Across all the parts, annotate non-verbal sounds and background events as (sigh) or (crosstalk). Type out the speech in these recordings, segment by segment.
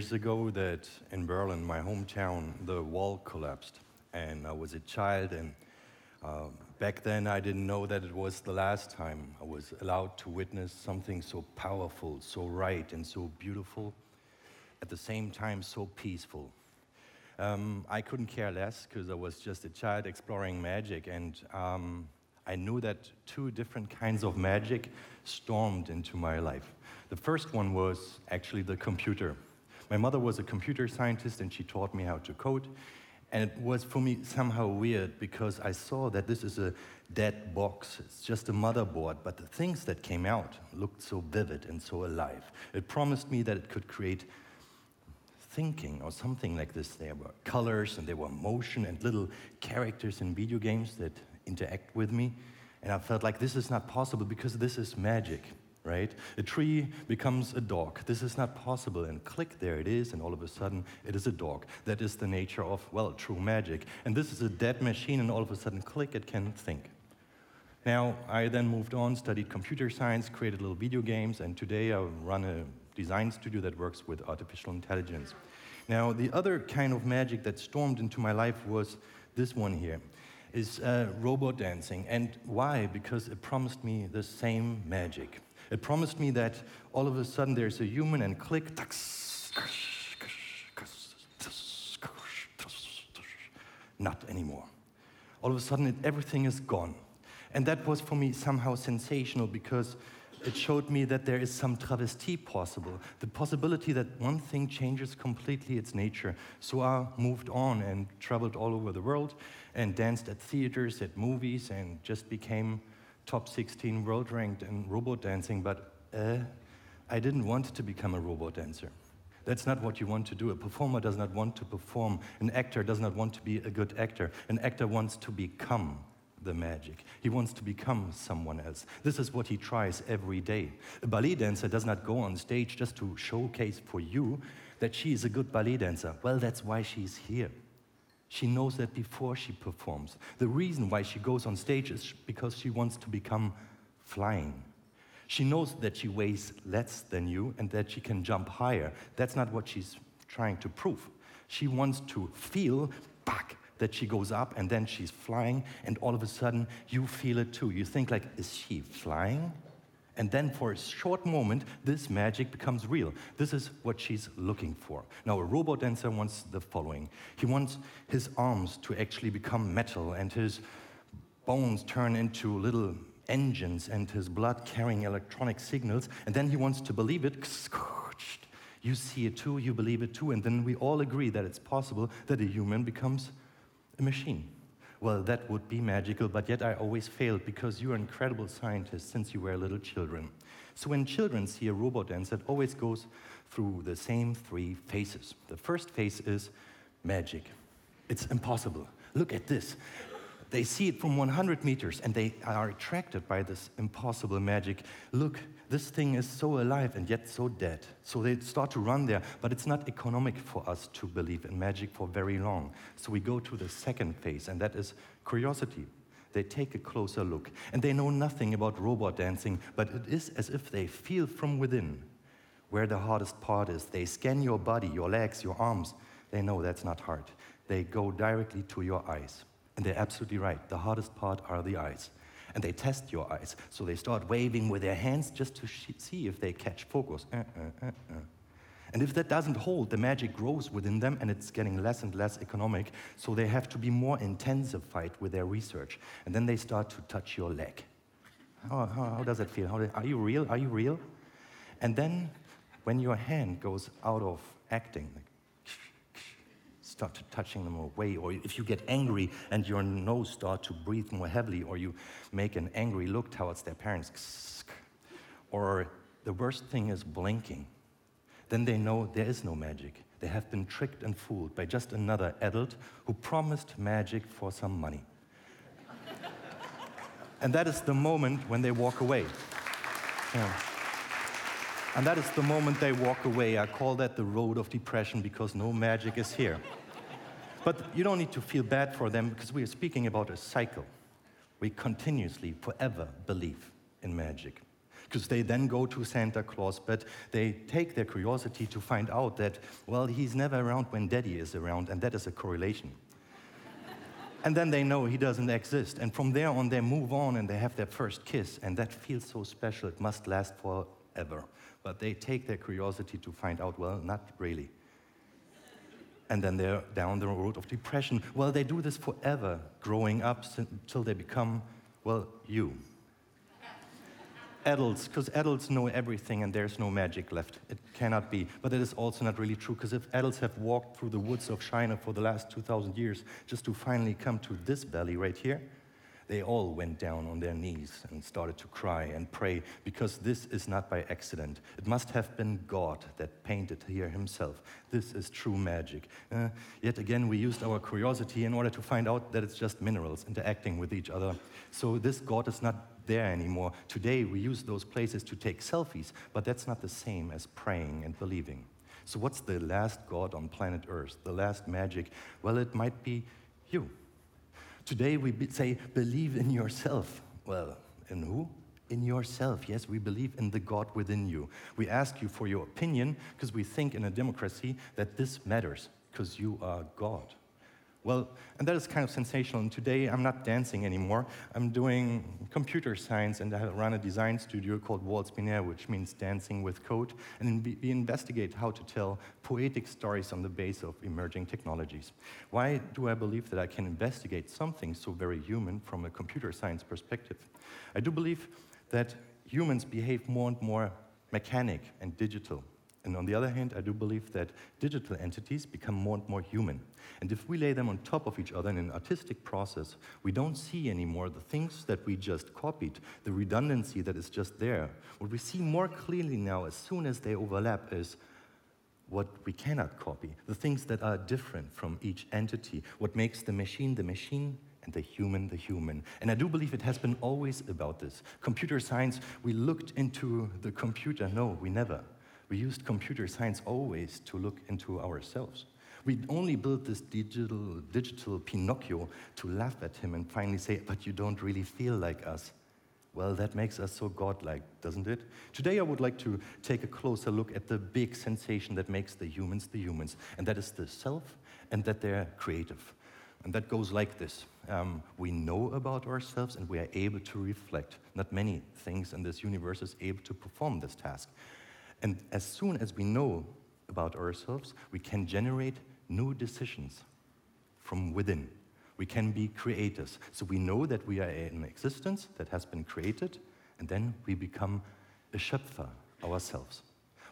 years ago that in Berlin, my hometown, the wall collapsed. And I was a child, and uh, back then I didn't know that it was the last time I was allowed to witness something so powerful, so right, and so beautiful, at the same time, so peaceful. Um, I couldn't care less because I was just a child exploring magic, and um, I knew that two different kinds of magic stormed into my life. The first one was actually the computer. My mother was a computer scientist, and she taught me how to code. And it was for me somehow weird because I saw that this is a dead box. It's just a motherboard, but the things that came out looked so vivid and so alive. It promised me that it could create thinking or something like this. There were colors and there were motion and little characters in video games that interact with me. And I felt like this is not possible because this is magic, right? A tree becomes a dog. This is not possible. And click, there it is. And all of a sudden, it is a dog. That is the nature of, well, true magic. And this is a dead machine. And all of a sudden, click, it can think. Now, I then moved on, studied computer science, created little video games, and today I run a design studio that works with artificial intelligence. Now, the other kind of magic that stormed into my life was this one here, is uh, robot dancing. And why? Because it promised me the same magic. It promised me that all of a sudden there's a human and click, not anymore. All of a sudden, it, everything is gone. And that was for me somehow sensational because it showed me that there is some travesty possible, the possibility that one thing changes completely its nature. So I moved on and traveled all over the world and danced at theaters, at movies, and just became top 16 world ranked in robot dancing. But uh, I didn't want to become a robot dancer. That's not what you want to do. A performer does not want to perform. An actor does not want to be a good actor. An actor wants to become the magic. He wants to become someone else. This is what he tries every day. A ballet dancer does not go on stage just to showcase for you that she is a good ballet dancer. Well, that's why she's here. She knows that before she performs. The reason why she goes on stage is because she wants to become flying. She knows that she weighs less than you and that she can jump higher. That's not what she's trying to prove. She wants to feel back that she goes up and then she's flying, and all of a sudden you feel it too. You think, like, is she flying? And then for a short moment, this magic becomes real. This is what she's looking for. Now, a robot dancer wants the following he wants his arms to actually become metal and his bones turn into little engines and his blood carrying electronic signals. And then he wants to believe it. You see it too, you believe it too, and then we all agree that it's possible that a human becomes a machine. Well, that would be magical, but yet I always failed because you're incredible scientists since you were little children. So when children see a robot dance, it always goes through the same three phases. The first phase is magic. It's impossible. Look at this. They see it from 100 meters and they are attracted by this impossible magic. Look, this thing is so alive and yet so dead. So they start to run there, but it's not economic for us to believe in magic for very long. So we go to the second phase, and that is curiosity. They take a closer look, and they know nothing about robot dancing, but it is as if they feel from within where the hardest part is. They scan your body, your legs, your arms. They know that's not hard. They go directly to your eyes. And they're absolutely right. The hardest part are the eyes and they test your eyes. So they start waving with their hands just to see if they catch focus. Uh, uh, uh, uh, and if that doesn't hold, the magic grows within them and it's getting less and less economic. So they have to be more intensified with their research. And then they start to touch your leg. How, how, how does that feel? Are you real? Are you real? And then when your hand goes out of acting, like start touching them away, or if you get angry and your nose start to breathe more heavily, or you make an angry look towards their parents, or the worst thing is blinking, then they know there is no magic. They have been tricked and fooled by just another adult who promised magic for some money. (laughs) and that is the moment when they walk away. Yeah. And that is the moment they walk away. I call that the road of depression because no magic is here. But you don't need to feel bad for them because we are speaking about a cycle. We continuously, forever believe in magic. because they then go to Santa Claus, but they take their curiosity to find out that, well, he's never around when daddy is around, and that is a correlation. (laughs) and then they know he doesn't exist. And from there on, they move on and they have their first kiss, and that feels so special. It must last forever. But they take their curiosity to find out, well, not really. And then they're down the road of depression. Well, they do this forever, growing up until they become, well, you adults, because adults know everything and there's no magic left. It cannot be. But that is also not really true, because if adults have walked through the woods of China for the last 2,000 years just to finally come to this valley right here, they all went down on their knees and started to cry and pray because this is not by accident. It must have been God that painted here himself. This is true magic. Uh, yet again, we used our curiosity in order to find out that it's just minerals interacting with each other. So this God is not there anymore. Today, we use those places to take selfies, but that's not the same as praying and believing. So, what's the last God on planet Earth, the last magic? Well, it might be you. Today, we say, believe in yourself. Well, in who? In yourself. Yes, we believe in the God within you. We ask you for your opinion because we think in a democracy that this matters because you are God. Well, and that is kind of sensational. And today I'm not dancing anymore. I'm doing computer science and I run a design studio called Waltz Binaire, which means dancing with code. And we investigate how to tell poetic stories on the base of emerging technologies. Why do I believe that I can investigate something so very human from a computer science perspective? I do believe that humans behave more and more mechanic and digital. And on the other hand, I do believe that digital entities become more and more human. And if we lay them on top of each other in an artistic process, we don't see anymore the things that we just copied, the redundancy that is just there. What we see more clearly now, as soon as they overlap, is what we cannot copy, the things that are different from each entity, what makes the machine the machine and the human the human. And I do believe it has been always about this. Computer science, we looked into the computer. No, we never. We used computer science always to look into ourselves. We only built this digital, digital Pinocchio to laugh at him and finally say, but you don't really feel like us. Well, that makes us so godlike, doesn't it? Today, I would like to take a closer look at the big sensation that makes the humans the humans, and that is the self and that they're creative. And that goes like this um, We know about ourselves and we are able to reflect. Not many things in this universe is able to perform this task. And as soon as we know about ourselves, we can generate new decisions from within. We can be creators. So we know that we are in existence that has been created, and then we become a Schöpfer ourselves.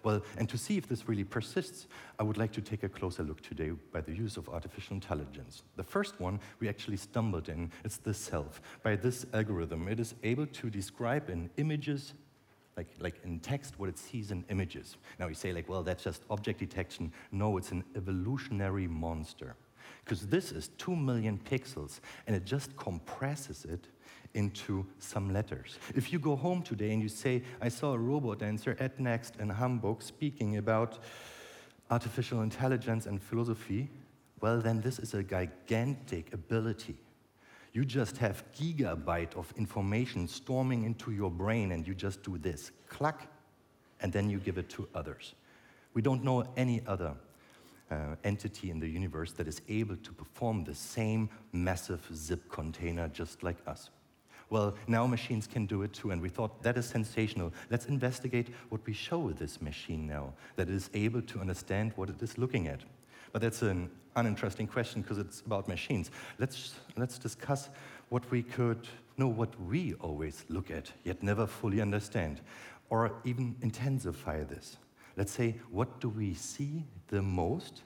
Well, and to see if this really persists, I would like to take a closer look today by the use of artificial intelligence. The first one we actually stumbled in, it's the self. By this algorithm, it is able to describe in images like, like in text what it sees in images. Now you say like, well, that's just object detection. No, it's an evolutionary monster. Because this is two million pixels and it just compresses it into some letters. If you go home today and you say, I saw a robot dancer at Next in Hamburg speaking about artificial intelligence and philosophy, well, then this is a gigantic ability you just have gigabyte of information storming into your brain and you just do this, cluck, and then you give it to others. We don't know any other uh, entity in the universe that is able to perform the same massive zip container just like us. Well, now machines can do it too, and we thought that is sensational. Let's investigate what we show this machine now that is able to understand what it is looking at. But that's an uninteresting question because it's about machines. Let's, let's discuss what we could know what we always look at, yet never fully understand, or even intensify this. Let's say, what do we see the most,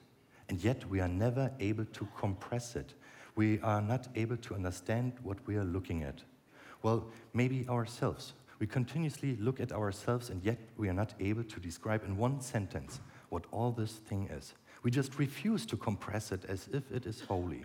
and yet we are never able to compress it? We are not able to understand what we are looking at. Well, maybe ourselves. We continuously look at ourselves, and yet we are not able to describe in one sentence what all this thing is. We just refuse to compress it as if it is holy.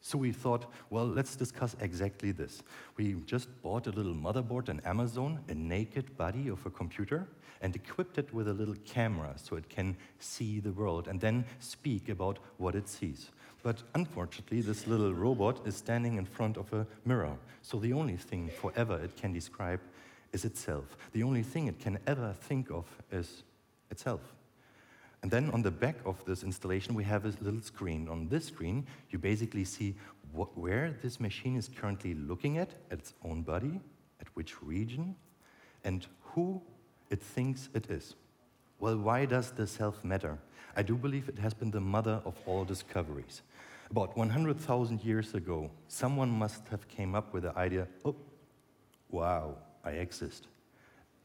So we thought, well, let's discuss exactly this. We just bought a little motherboard on Amazon, a naked body of a computer, and equipped it with a little camera so it can see the world and then speak about what it sees. But unfortunately, this little robot is standing in front of a mirror. So the only thing forever it can describe is itself. The only thing it can ever think of is itself. And then on the back of this installation, we have a little screen. On this screen, you basically see what, where this machine is currently looking at, at its own body, at which region, and who it thinks it is. Well, why does the self matter? I do believe it has been the mother of all discoveries. About 100,000 years ago, someone must have came up with the idea, oh, wow, I exist.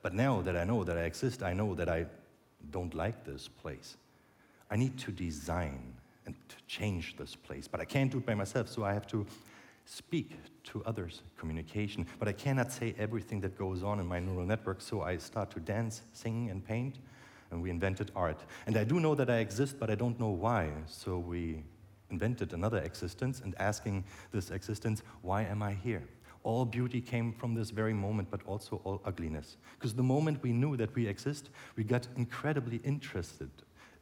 But now that I know that I exist, I know that I don't like this place. I need to design and to change this place, but I can't do it by myself, so I have to speak to others, communication. But I cannot say everything that goes on in my neural network, so I start to dance, sing, and paint, and we invented art. And I do know that I exist, but I don't know why, so we invented another existence and asking this existence, why am I here? All beauty came from this very moment, but also all ugliness. Because the moment we knew that we exist, we got incredibly interested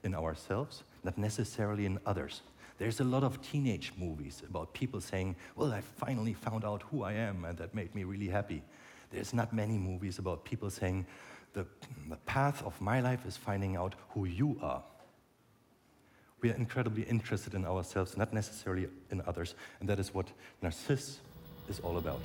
in ourselves, not necessarily in others. There's a lot of teenage movies about people saying, Well, I finally found out who I am, and that made me really happy. There's not many movies about people saying, The, the path of my life is finding out who you are. We are incredibly interested in ourselves, not necessarily in others, and that is what Narciss is all about.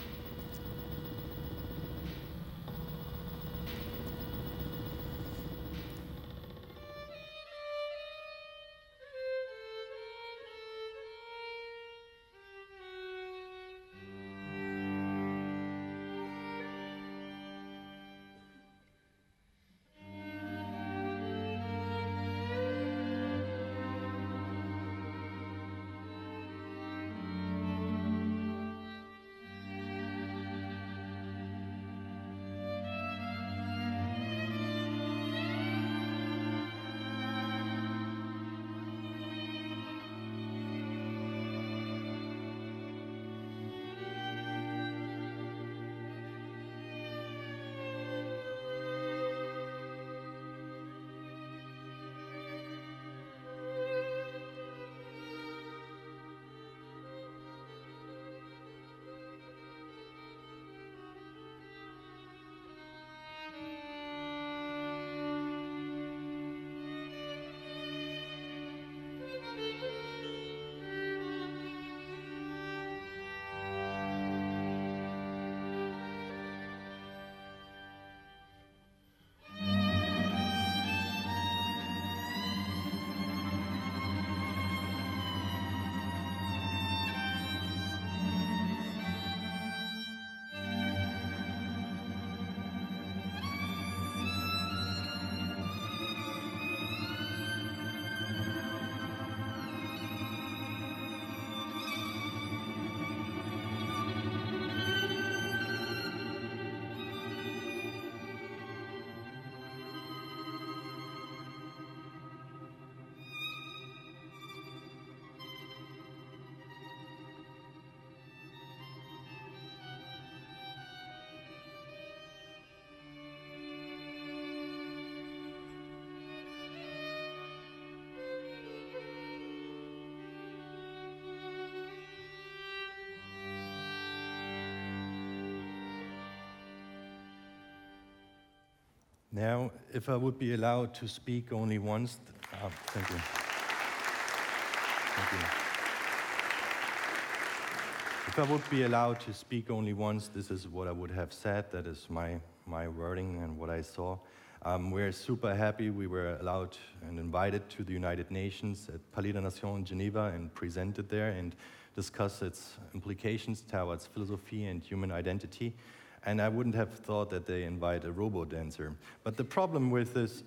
Now, if I would be allowed to speak only once, uh, thank you. Thank you. If I would be allowed to speak only once, this is what I would have said. That is my, my wording and what I saw. Um, we're super happy we were allowed and invited to the United Nations at Palais des Nations in Geneva and presented there and discuss its implications towards philosophy and human identity and I wouldn't have thought that they invite a robo dancer. But the problem with this,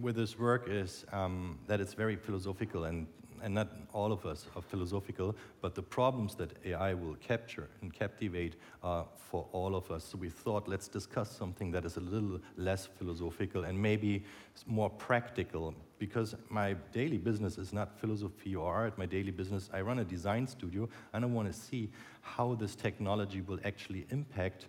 with this work is um, that it's very philosophical, and, and not all of us are philosophical, but the problems that AI will capture and captivate are for all of us. So we thought, let's discuss something that is a little less philosophical and maybe more practical, because my daily business is not philosophy or art. My daily business, I run a design studio, and I want to see how this technology will actually impact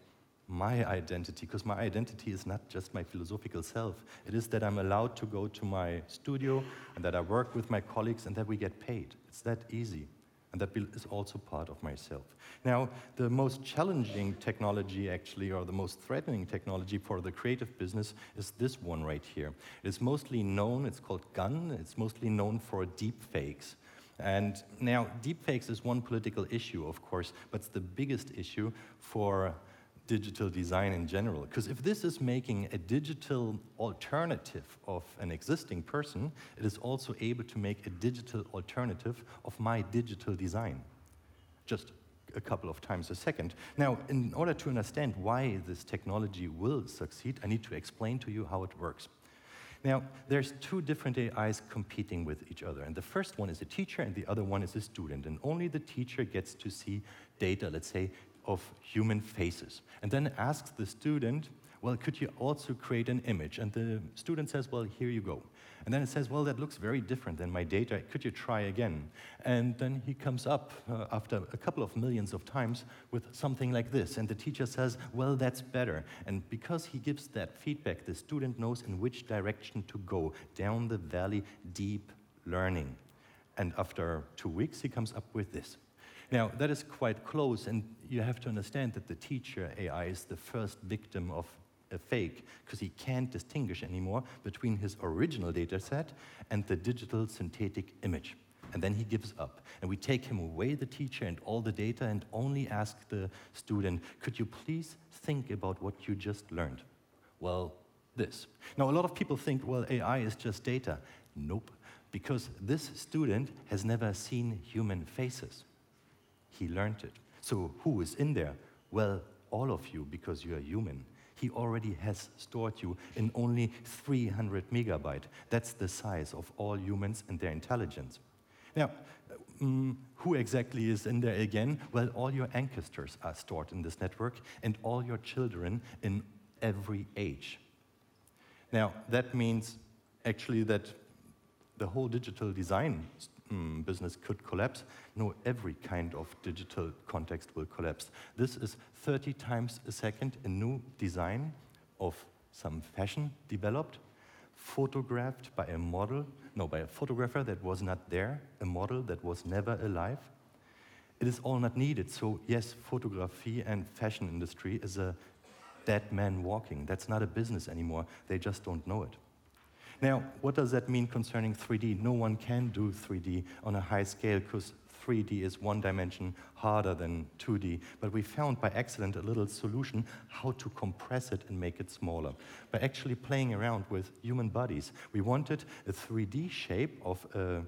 my identity, because my identity is not just my philosophical self. It is that I'm allowed to go to my studio and that I work with my colleagues and that we get paid. It's that easy. And that is also part of myself. Now, the most challenging technology, actually, or the most threatening technology for the creative business is this one right here. It is mostly known, it's called GAN, it's mostly known for deep fakes. And now, deepfakes is one political issue, of course, but it's the biggest issue for digital design in general. Because if this is making a digital alternative of an existing person, it is also able to make a digital alternative of my digital design. Just a couple of times a second. Now, in order to understand why this technology will succeed, I need to explain to you how it works. Now, there's two different AIs competing with each other. And the first one is a teacher, and the other one is a student. And only the teacher gets to see data, let's say, of human faces. And then asks the student, well, could you also create an image? And the student says, well, here you go. And then it says, well, that looks very different than my data. Could you try again? And then he comes up uh, after a couple of millions of times with something like this. And the teacher says, well, that's better. And because he gives that feedback, the student knows in which direction to go down the valley, deep learning. And after two weeks, he comes up with this. Now, that is quite close, and you have to understand that the teacher AI is the first victim of a fake because he can't distinguish anymore between his original data set and the digital synthetic image. And then he gives up. And we take him away, the teacher, and all the data, and only ask the student, could you please think about what you just learned? Well, this. Now, a lot of people think, well, AI is just data. Nope, because this student has never seen human faces. He learned it. So, who is in there? Well, all of you, because you are human he already has stored you in only 300 megabyte. That's the size of all humans and their intelligence. Now, um, who exactly is in there again? Well, all your ancestors are stored in this network and all your children in every age. Now, that means actually that the whole digital design mm, business could collapse. No, every kind of digital context will collapse. This is 30 times a second a new design of some fashion developed, photographed by a model, no, by a photographer that was not there, a model that was never alive. It is all not needed. So yes, photography and fashion industry is a dead man walking. That's not a business anymore. They just don't know it. Now, what does that mean concerning 3D? No one can do 3D on a high scale because 3D is one dimension harder than 2D. But we found by accident a little solution how to compress it and make it smaller. By actually playing around with human bodies, we wanted a 3D shape of a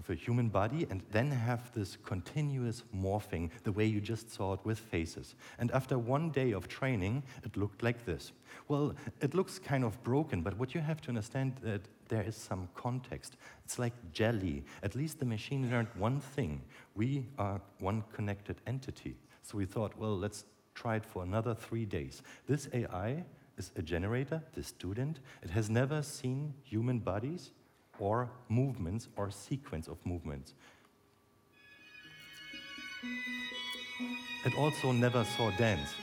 of a human body and then have this continuous morphing the way you just saw it with faces. And after one day of training, it looked like this. Well, it looks kind of broken, but what you have to understand that there is some context. It's like jelly. At least the machine learned one thing. We are one connected entity. So we thought, well, let's try it for another three days. This AI is a generator, the student. It has never seen human bodies or movements or sequence of movements. It also never saw dance.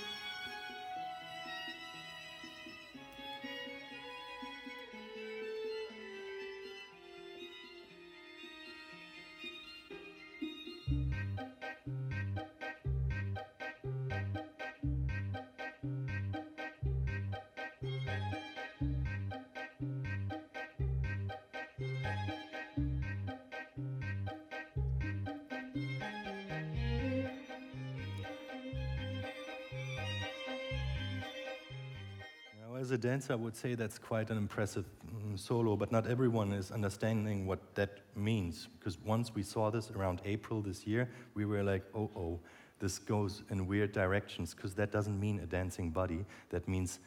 As a dancer, I would say that's quite an impressive mm, solo, but not everyone is understanding what that means. Because once we saw this around April this year, we were like, oh, oh, this goes in weird directions, because that doesn't mean a dancing body. That means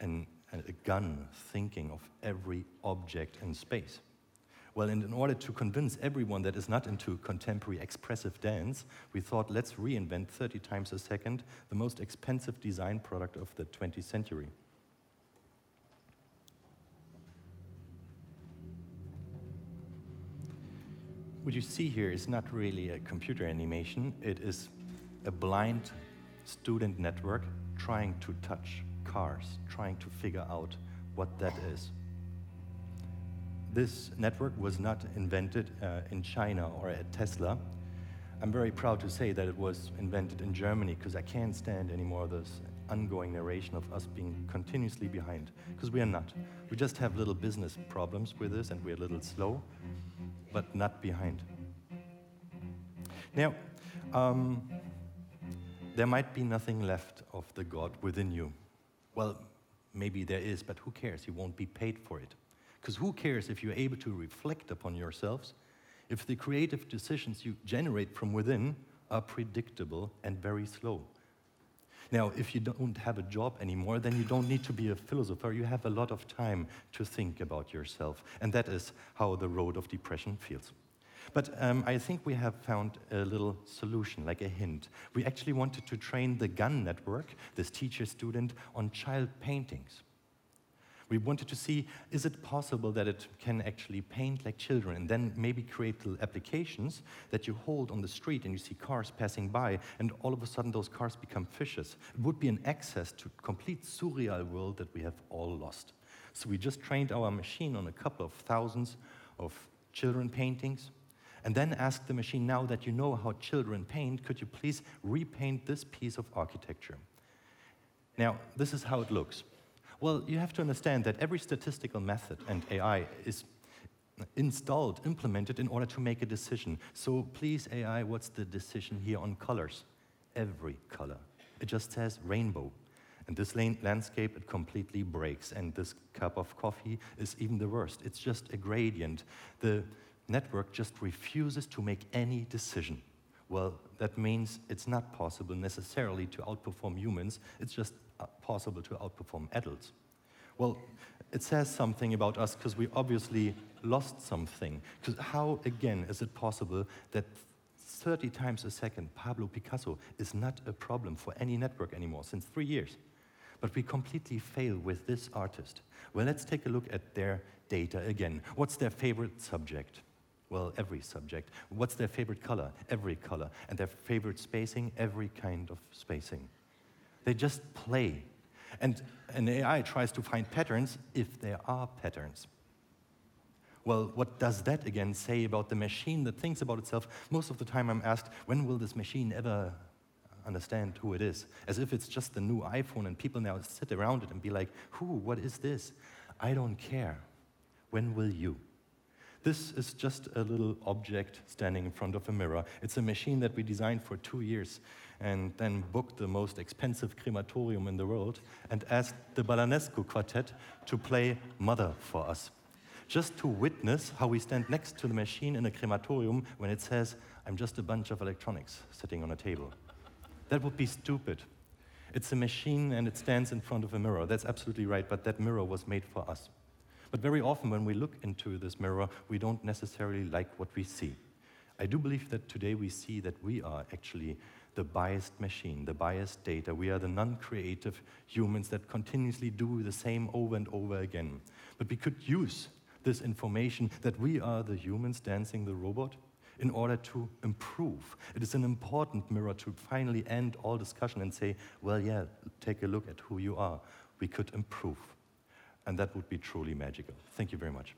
an, a GAN thinking of every object in space. Well, and in order to convince everyone that is not into contemporary expressive dance, we thought let's reinvent 30 times a second the most expensive design product of the 20th century. What you see here is not really a computer animation, it is a blind student network trying to touch cars, trying to figure out what that is. This network was not invented uh, in China or at Tesla. I'm very proud to say that it was invented in Germany because I can't stand anymore this ongoing narration of us being continuously behind because we are not. We just have little business problems with this and we're a little slow, but not behind. Now, um, there might be nothing left of the God within you. Well, maybe there is, but who cares? You won't be paid for it. Because who cares if you're able to reflect upon yourselves, if the creative decisions you generate from within are predictable and very slow? Now, if you don't have a job anymore, then you don't need to be a philosopher. You have a lot of time to think about yourself. And that is how the road of depression feels. But um, I think we have found a little solution, like a hint. We actually wanted to train the GAN network, this teacher student, on child paintings. We wanted to see, is it possible that it can actually paint like children and then maybe create little applications that you hold on the street and you see cars passing by and all of a sudden those cars become fishes. It would be an access to complete surreal world that we have all lost. So we just trained our machine on a couple of thousands of children paintings and then asked the machine, now that you know how children paint, could you please repaint this piece of architecture? Now, this is how it looks. Well, you have to understand that every statistical method and AI is installed, implemented in order to make a decision. So please, AI, what's the decision here on colors? Every color. It just says rainbow. And this landscape, it completely breaks. And this cup of coffee is even the worst. It's just a gradient. The network just refuses to make any decision. Well, that means it's not possible necessarily to outperform humans. It's just possible to outperform adults? Well, it says something about us because we obviously lost something. Because how, again, is it possible that 30 times a second Pablo Picasso is not a problem for any network anymore since three years? But we completely fail with this artist. Well, let's take a look at their data again. What's their favorite subject? Well, every subject. What's their favorite color? Every color. And their favorite spacing? Every kind of spacing. They just play. And an AI tries to find patterns if there are patterns. Well, what does that again say about the machine that thinks about itself? Most of the time I'm asked, when will this machine ever understand who it is? As if it's just the new iPhone and people now sit around it and be like, who, what is this? I don't care. When will you? This is just a little object standing in front of a mirror. It's a machine that we designed for two years and then booked the most expensive crematorium in the world and asked the Balanescu Quartet to play Mother for us. Just to witness how we stand next to the machine in a crematorium when it says, I'm just a bunch of electronics sitting on a table. That would be stupid. It's a machine and it stands in front of a mirror. That's absolutely right, but that mirror was made for us. But very often when we look into this mirror, we don't necessarily like what we see. I do believe that today we see that we are actually the biased machine, the biased data. We are the non-creative humans that continuously do the same over and over again. But we could use this information that we are the humans dancing the robot in order to improve. It is an important mirror to finally end all discussion and say, well, yeah, take a look at who you are. We could improve and that would be truly magical. Thank you very much.